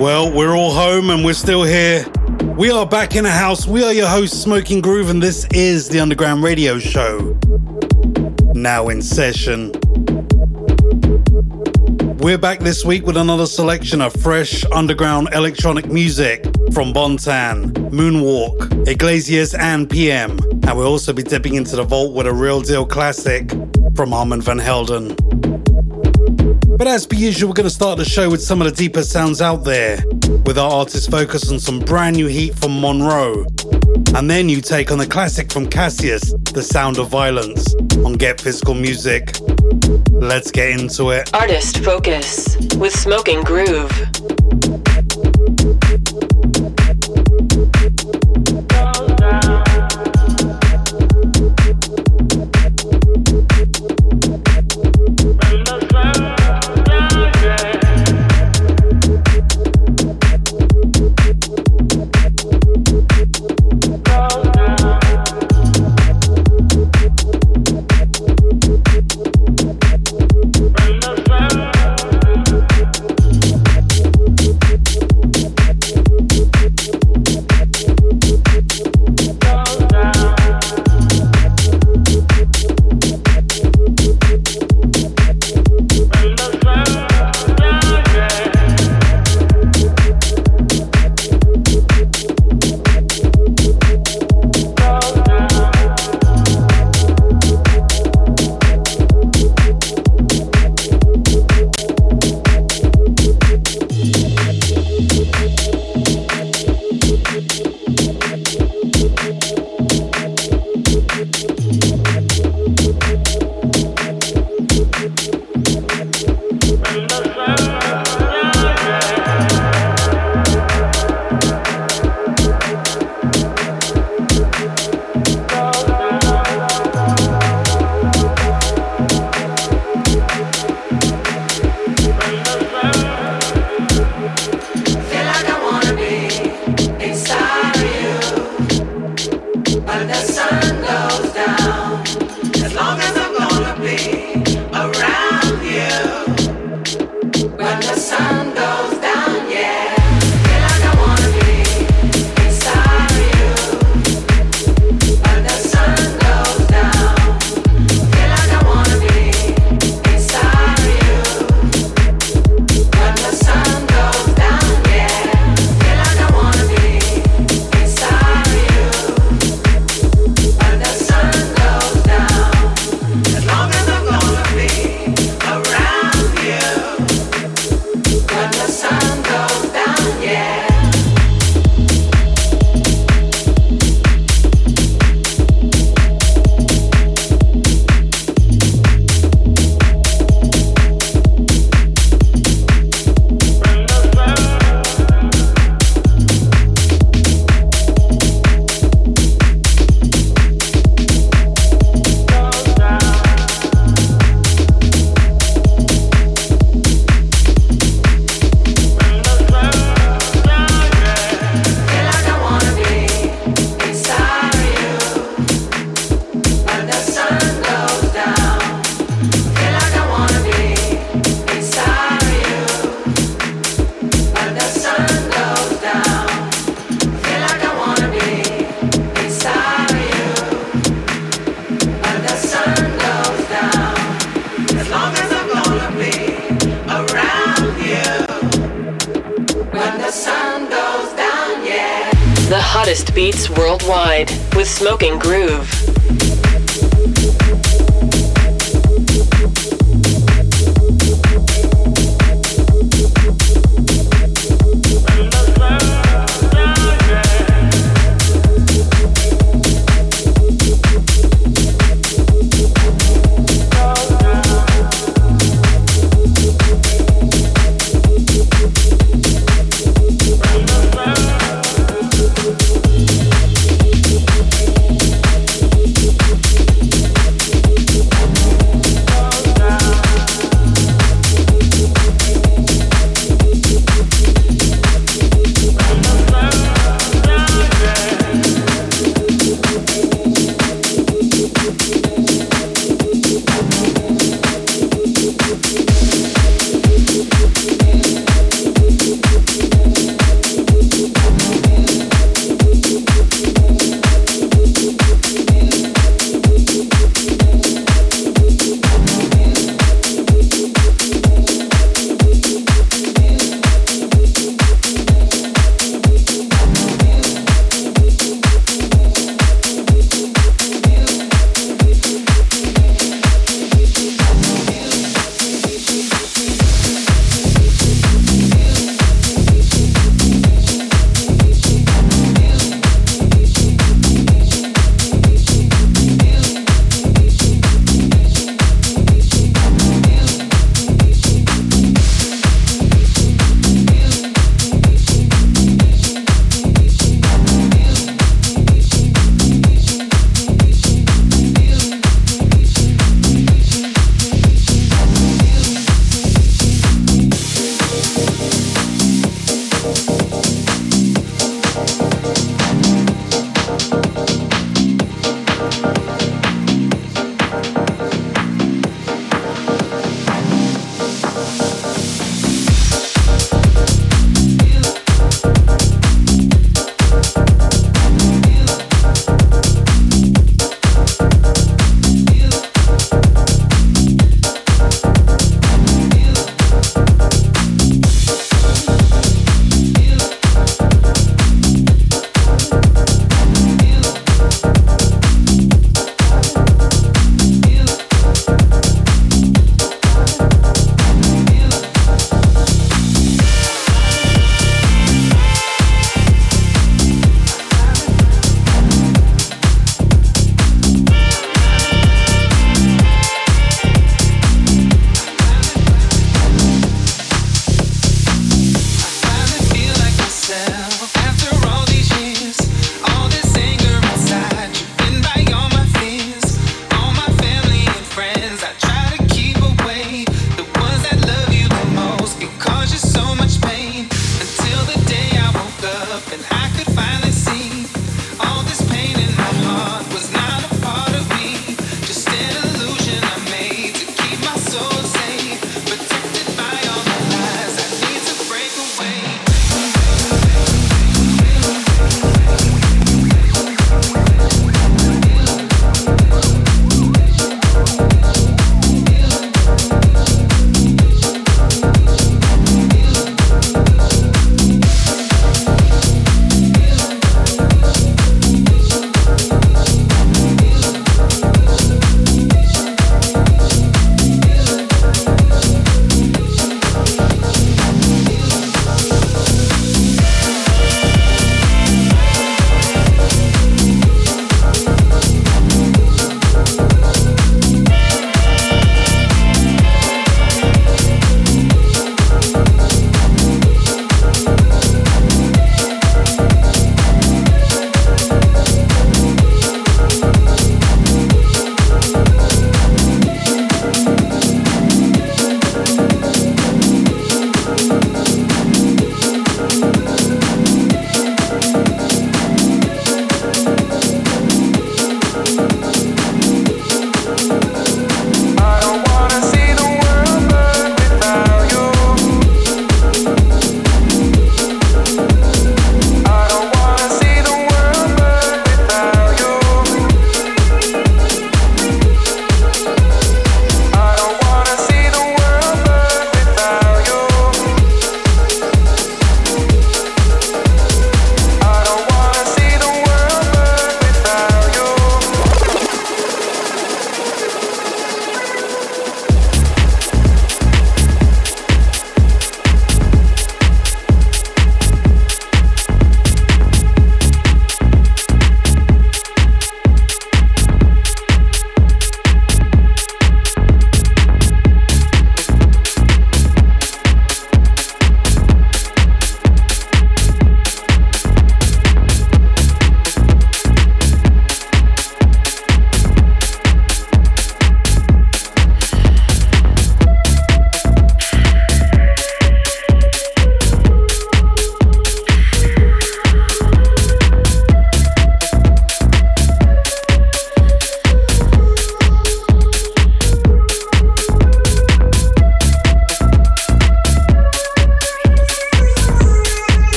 Well, we're all home and we're still here. We are back in the house. We are your hosts, Smoking Groove, and this is the Underground Radio Show. Now in session. We're back this week with another selection of fresh underground electronic music from Bontan, Moonwalk, Iglesias, and PM. And we'll also be dipping into the vault with a real deal classic from Armand Van Helden. But as per usual, we're going to start the show with some of the deeper sounds out there, with our artist focus on some brand new heat from Monroe. And then you take on the classic from Cassius, The Sound of Violence, on Get Physical Music. Let's get into it. Artist Focus with Smoking Groove.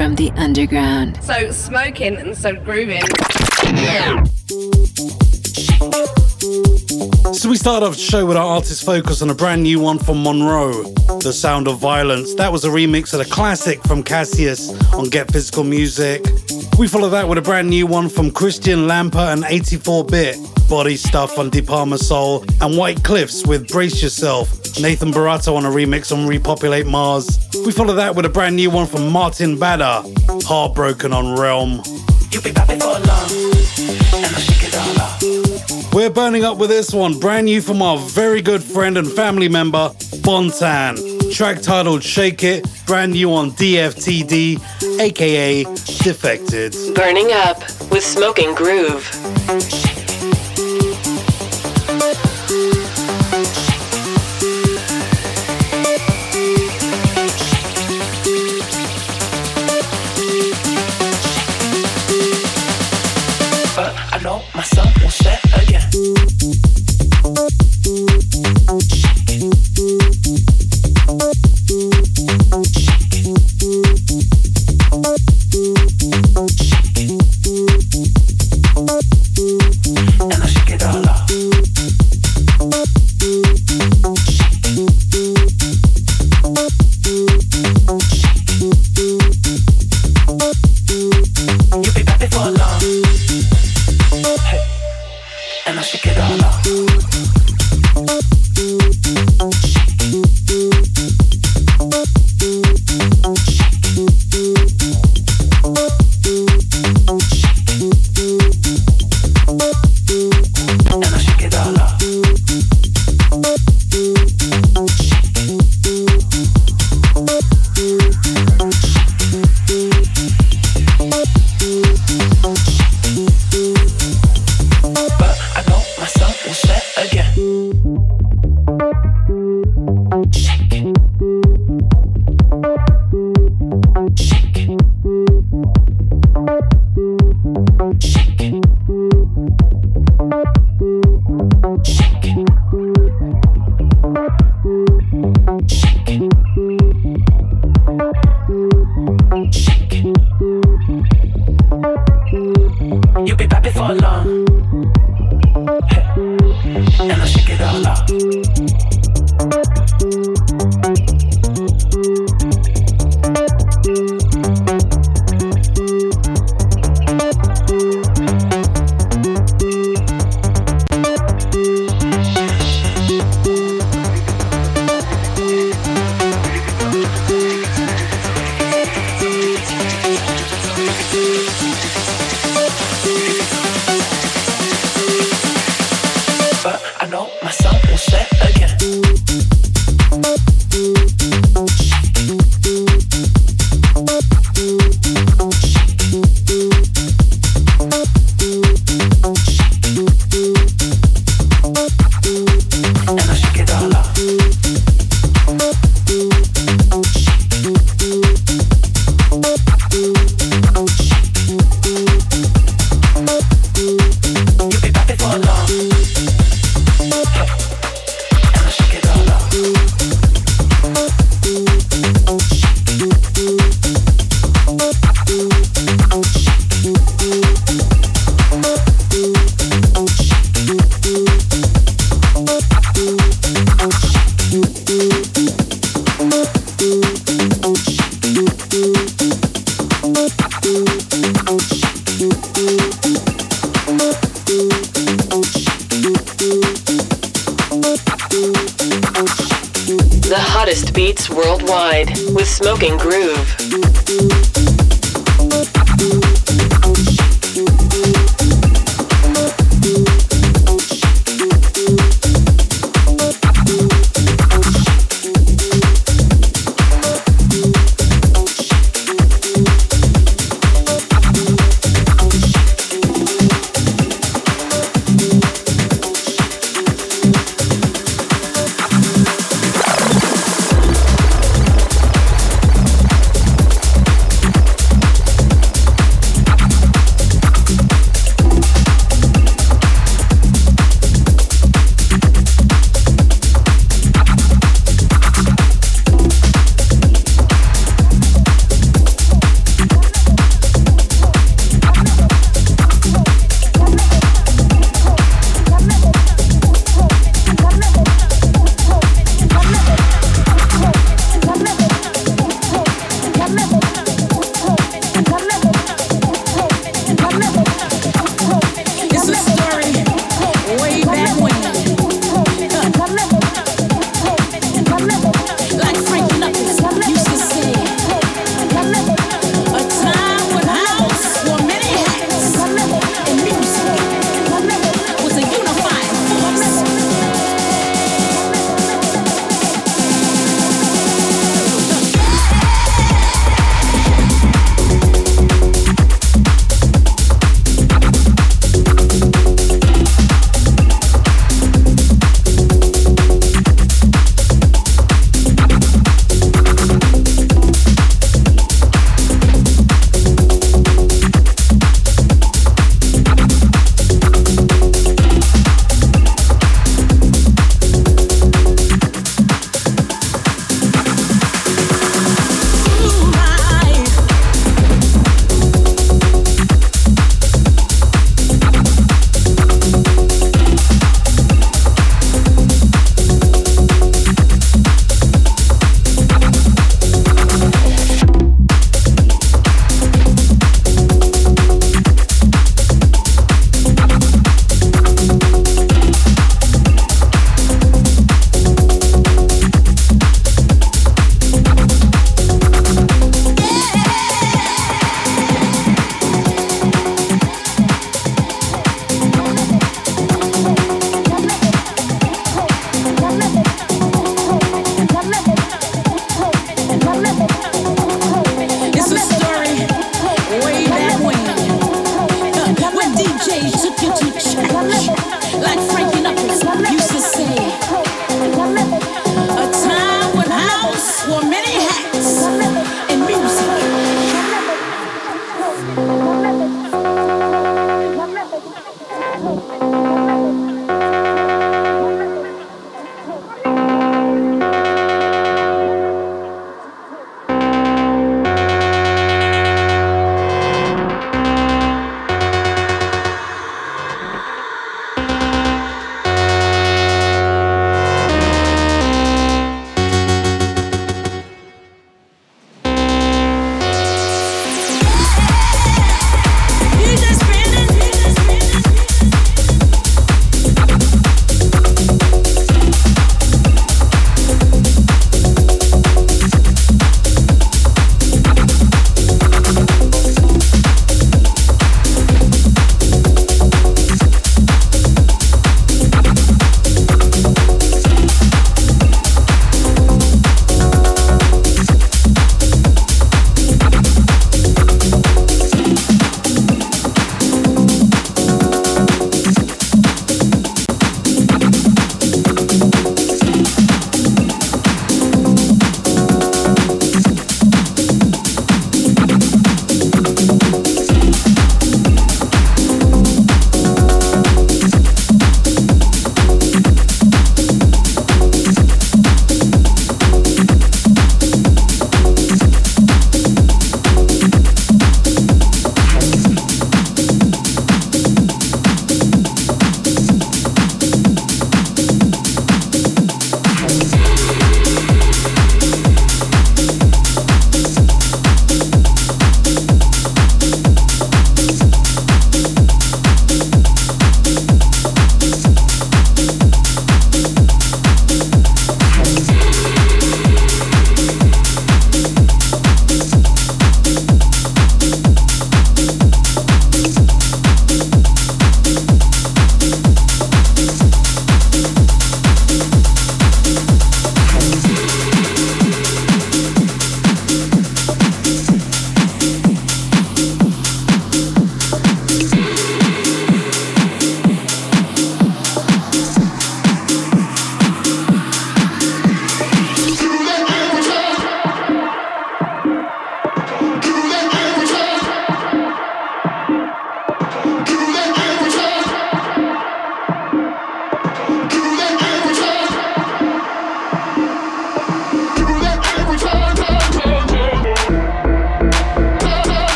from the underground. So smoking and so grooving. So we start off the show with our artist focus on a brand new one from Monroe, The Sound of Violence. That was a remix of a classic from Cassius on Get Physical Music. We follow that with a brand new one from Christian Lamper and 84-bit, Body Stuff on De Palma Soul, and White Cliffs with Brace Yourself, Nathan Barato on a remix on Repopulate Mars. We follow that with a brand new one from Martin Bader, Heartbroken on Realm. We're burning up with this one, brand new from our very good friend and family member, Bontan. Track titled Shake It, brand new on DFTD, aka Defected. Burning up with Smoking Groove.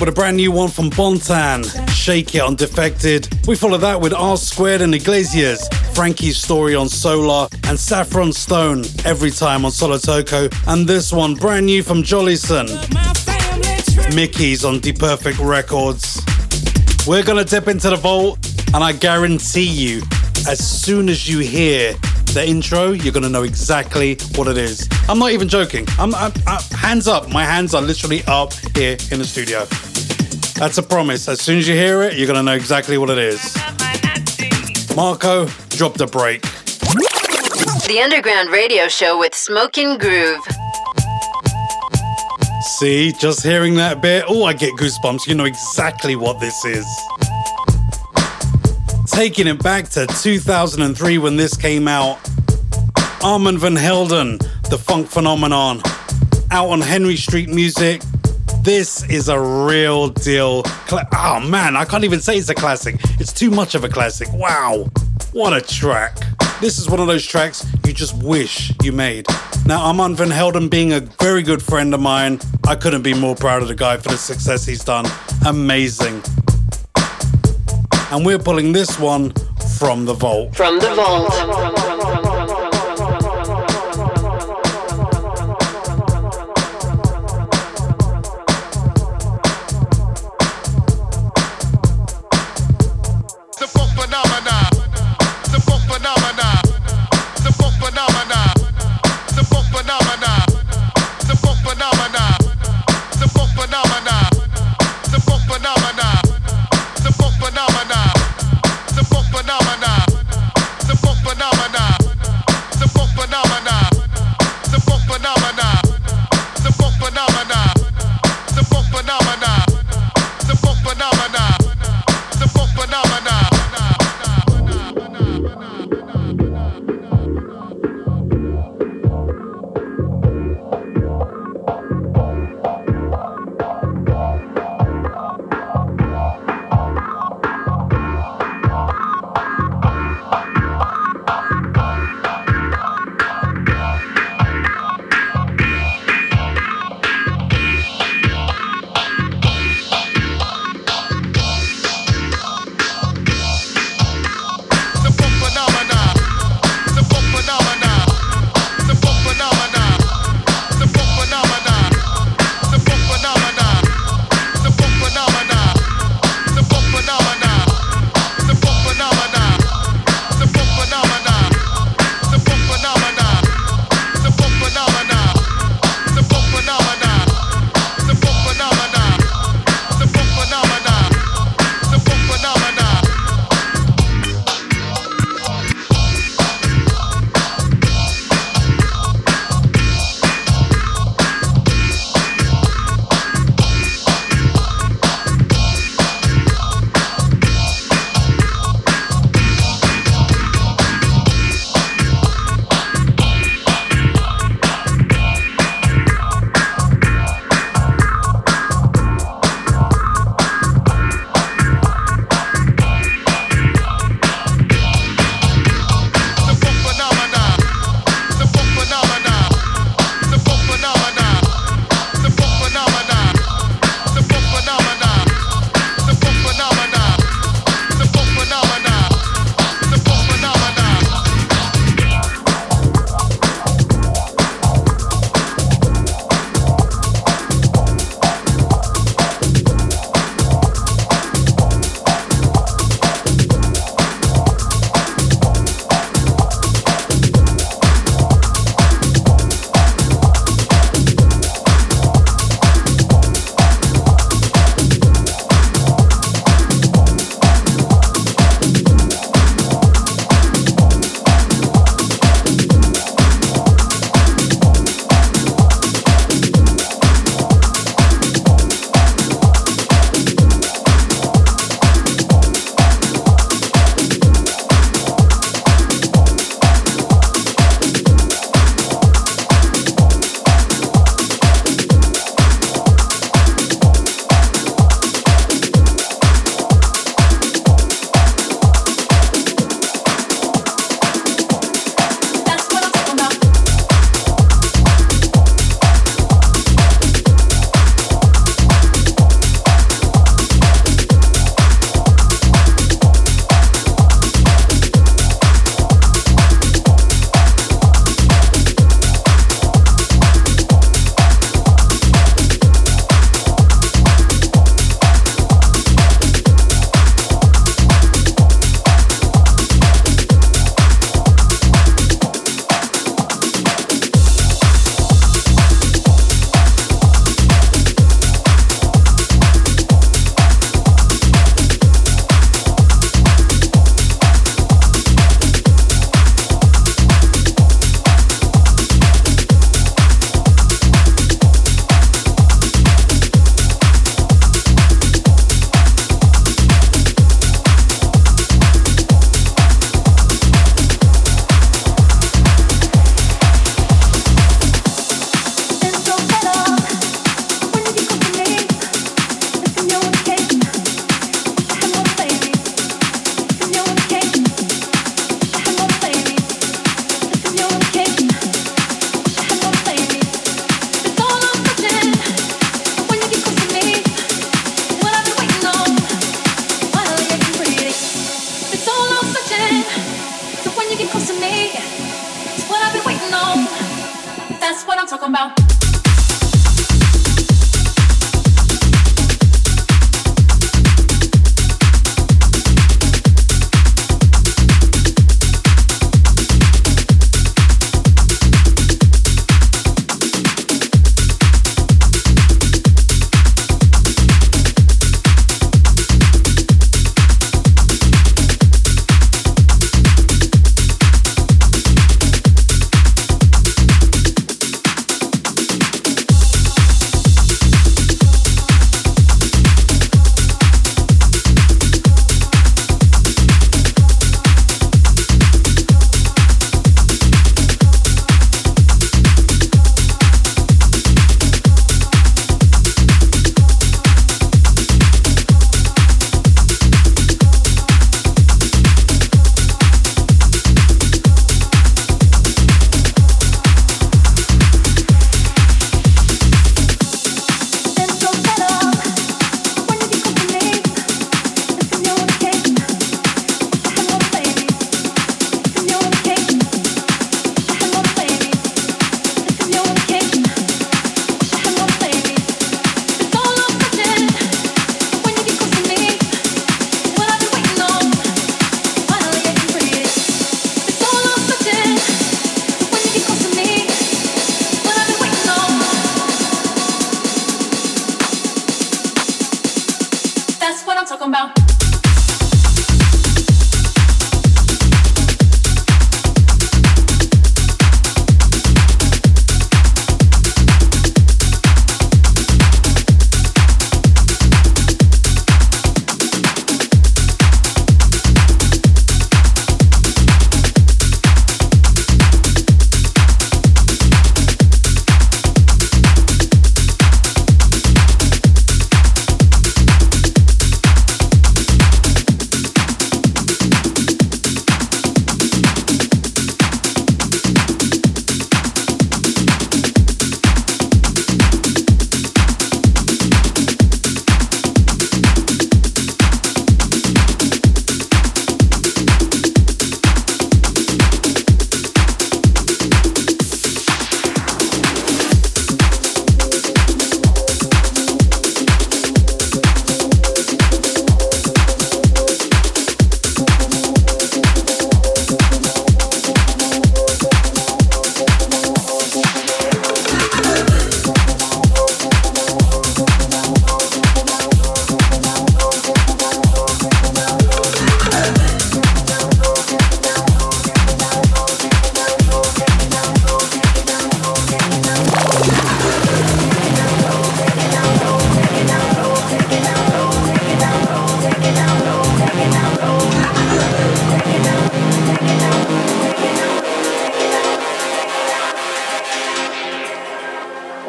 With a brand new one from Bontan, Shake It on Defected. We follow that with R Squared and Iglesias, Frankie's Story on Solar, and Saffron Stone, Every Time on Solotoko. And this one, brand new from Jollison, Mickey's on The Perfect Records. We're gonna dip into the vault, and I guarantee you, as soon as you hear the intro, you're gonna know exactly what it is. I'm not even joking. I'm, I'm, I'm, hands up. My hands are literally up here in the studio. That's a promise. As soon as you hear it, you're gonna know exactly what it is. Marco, drop the break. The Underground Radio Show with Smoking Groove. See, just hearing that bit, oh, I get goosebumps. You know exactly what this is. Taking it back to 2003 when this came out. Armand Van Helden, The Funk Phenomenon, out on Henry Street Music. This is a real deal. Cla- oh man, I can't even say it's a classic. It's too much of a classic. Wow, what a track. This is one of those tracks you just wish you made. Now, Armand Van Helden being a very good friend of mine, I couldn't be more proud of the guy for the success he's done. Amazing. And we're pulling this one from the vault. From the vault. The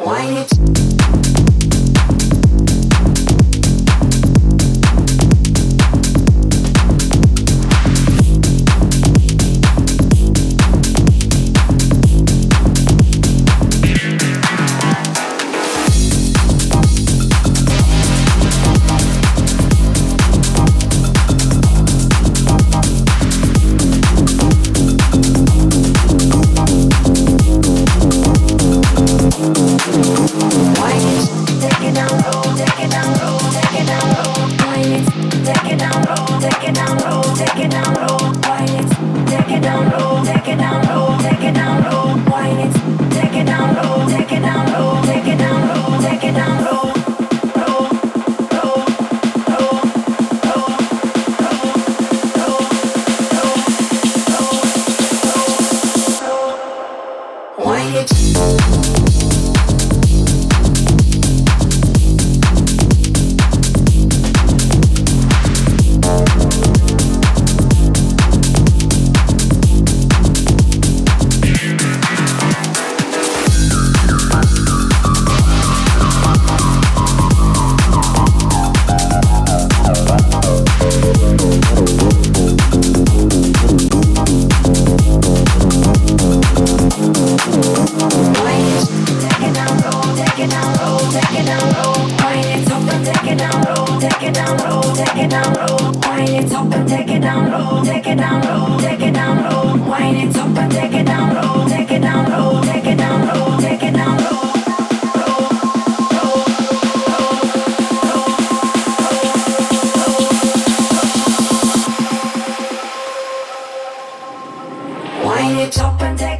Take it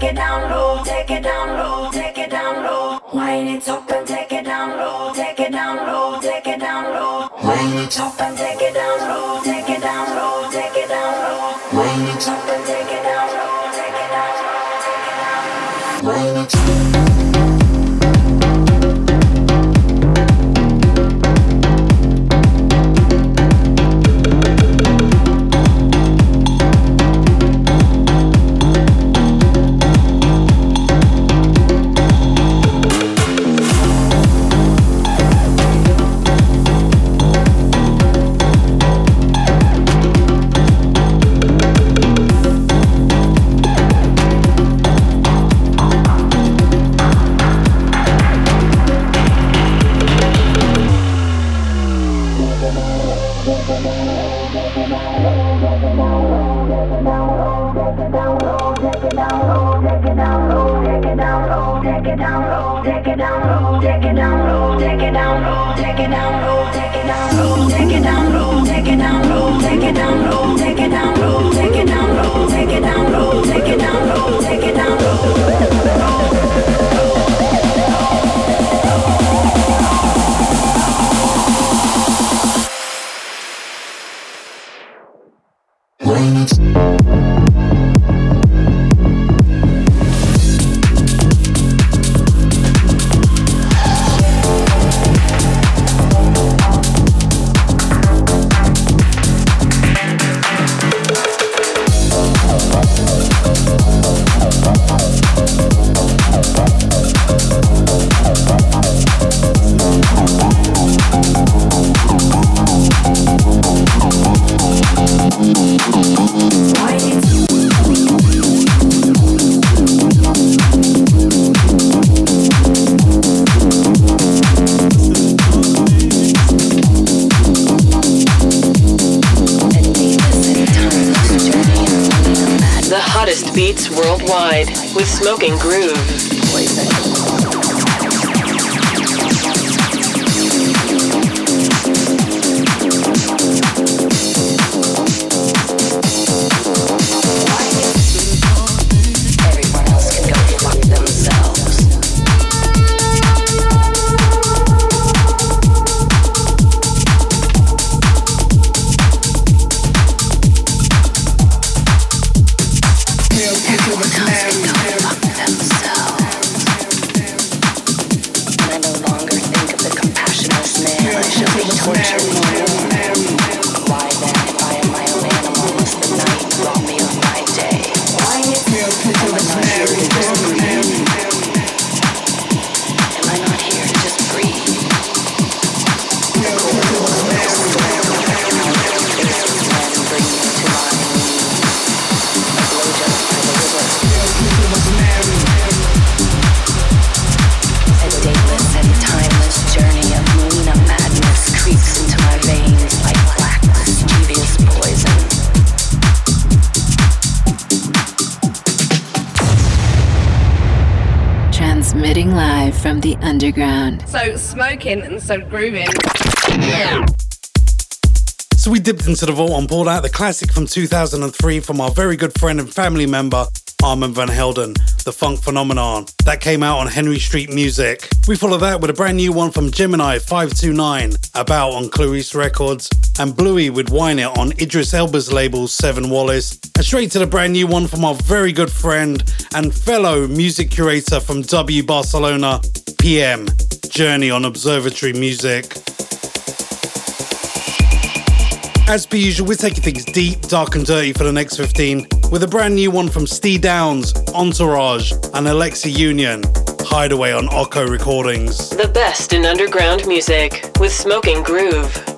it down low, take it down low, take it down low. Wind it up and take it down low, take it down low, take it down low. Wind it up and take it down low. The with Smoking Groove. Smoking grooving. So we dipped into the vault and pulled out the classic from 2003 from our very good friend and family member, Armand van Helden, The Funk Phenomenon. That came out on Henry Street Music. We follow that with a brand new one from Gemini 529, About on Clarice Records, and Bluey with Wine It on Idris Elba's label Seven Wallace. And straight to the brand new one from our very good friend and fellow music curator from W Barcelona, PM, Journey on Observatory Music. As per usual, we're taking things deep, dark, and dirty for the next 15 with a brand new one from Steve Downs, Entourage, and Alexa Union, Hideaway on Oko Recordings. The best in underground music with Smoking Groove.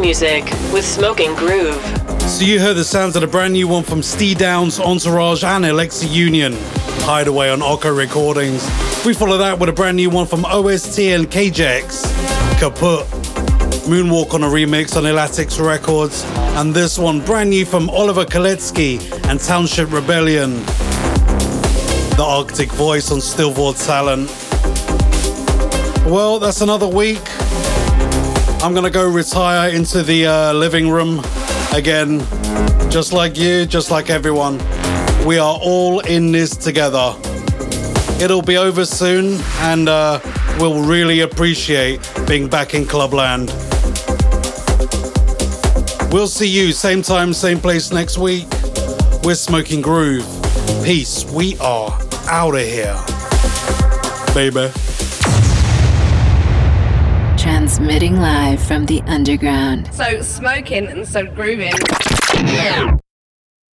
Music with Smoking Groove. So you heard the sounds of a brand new one from Steve Downs, Entourage, and Alexa Union. Hideaway on Oko Recordings. We follow that with a brand new one from OST and KJX. Kaput. Moonwalk on a remix on Elatics Records. And this one brand new from Oliver Koletzki and Township Rebellion. The Arctic Voice on Stil vor Talent. Well, that's another week. I'm gonna go retire into the uh, living room again, just like you, just like everyone. We are all in this together. It'll be over soon, and uh, we'll really appreciate being back in Clubland. We'll see you same time, same place next week. We're Smoking Groove. Peace. We are out of here, baby. Transmitting live from the underground. So smoking and so grooving.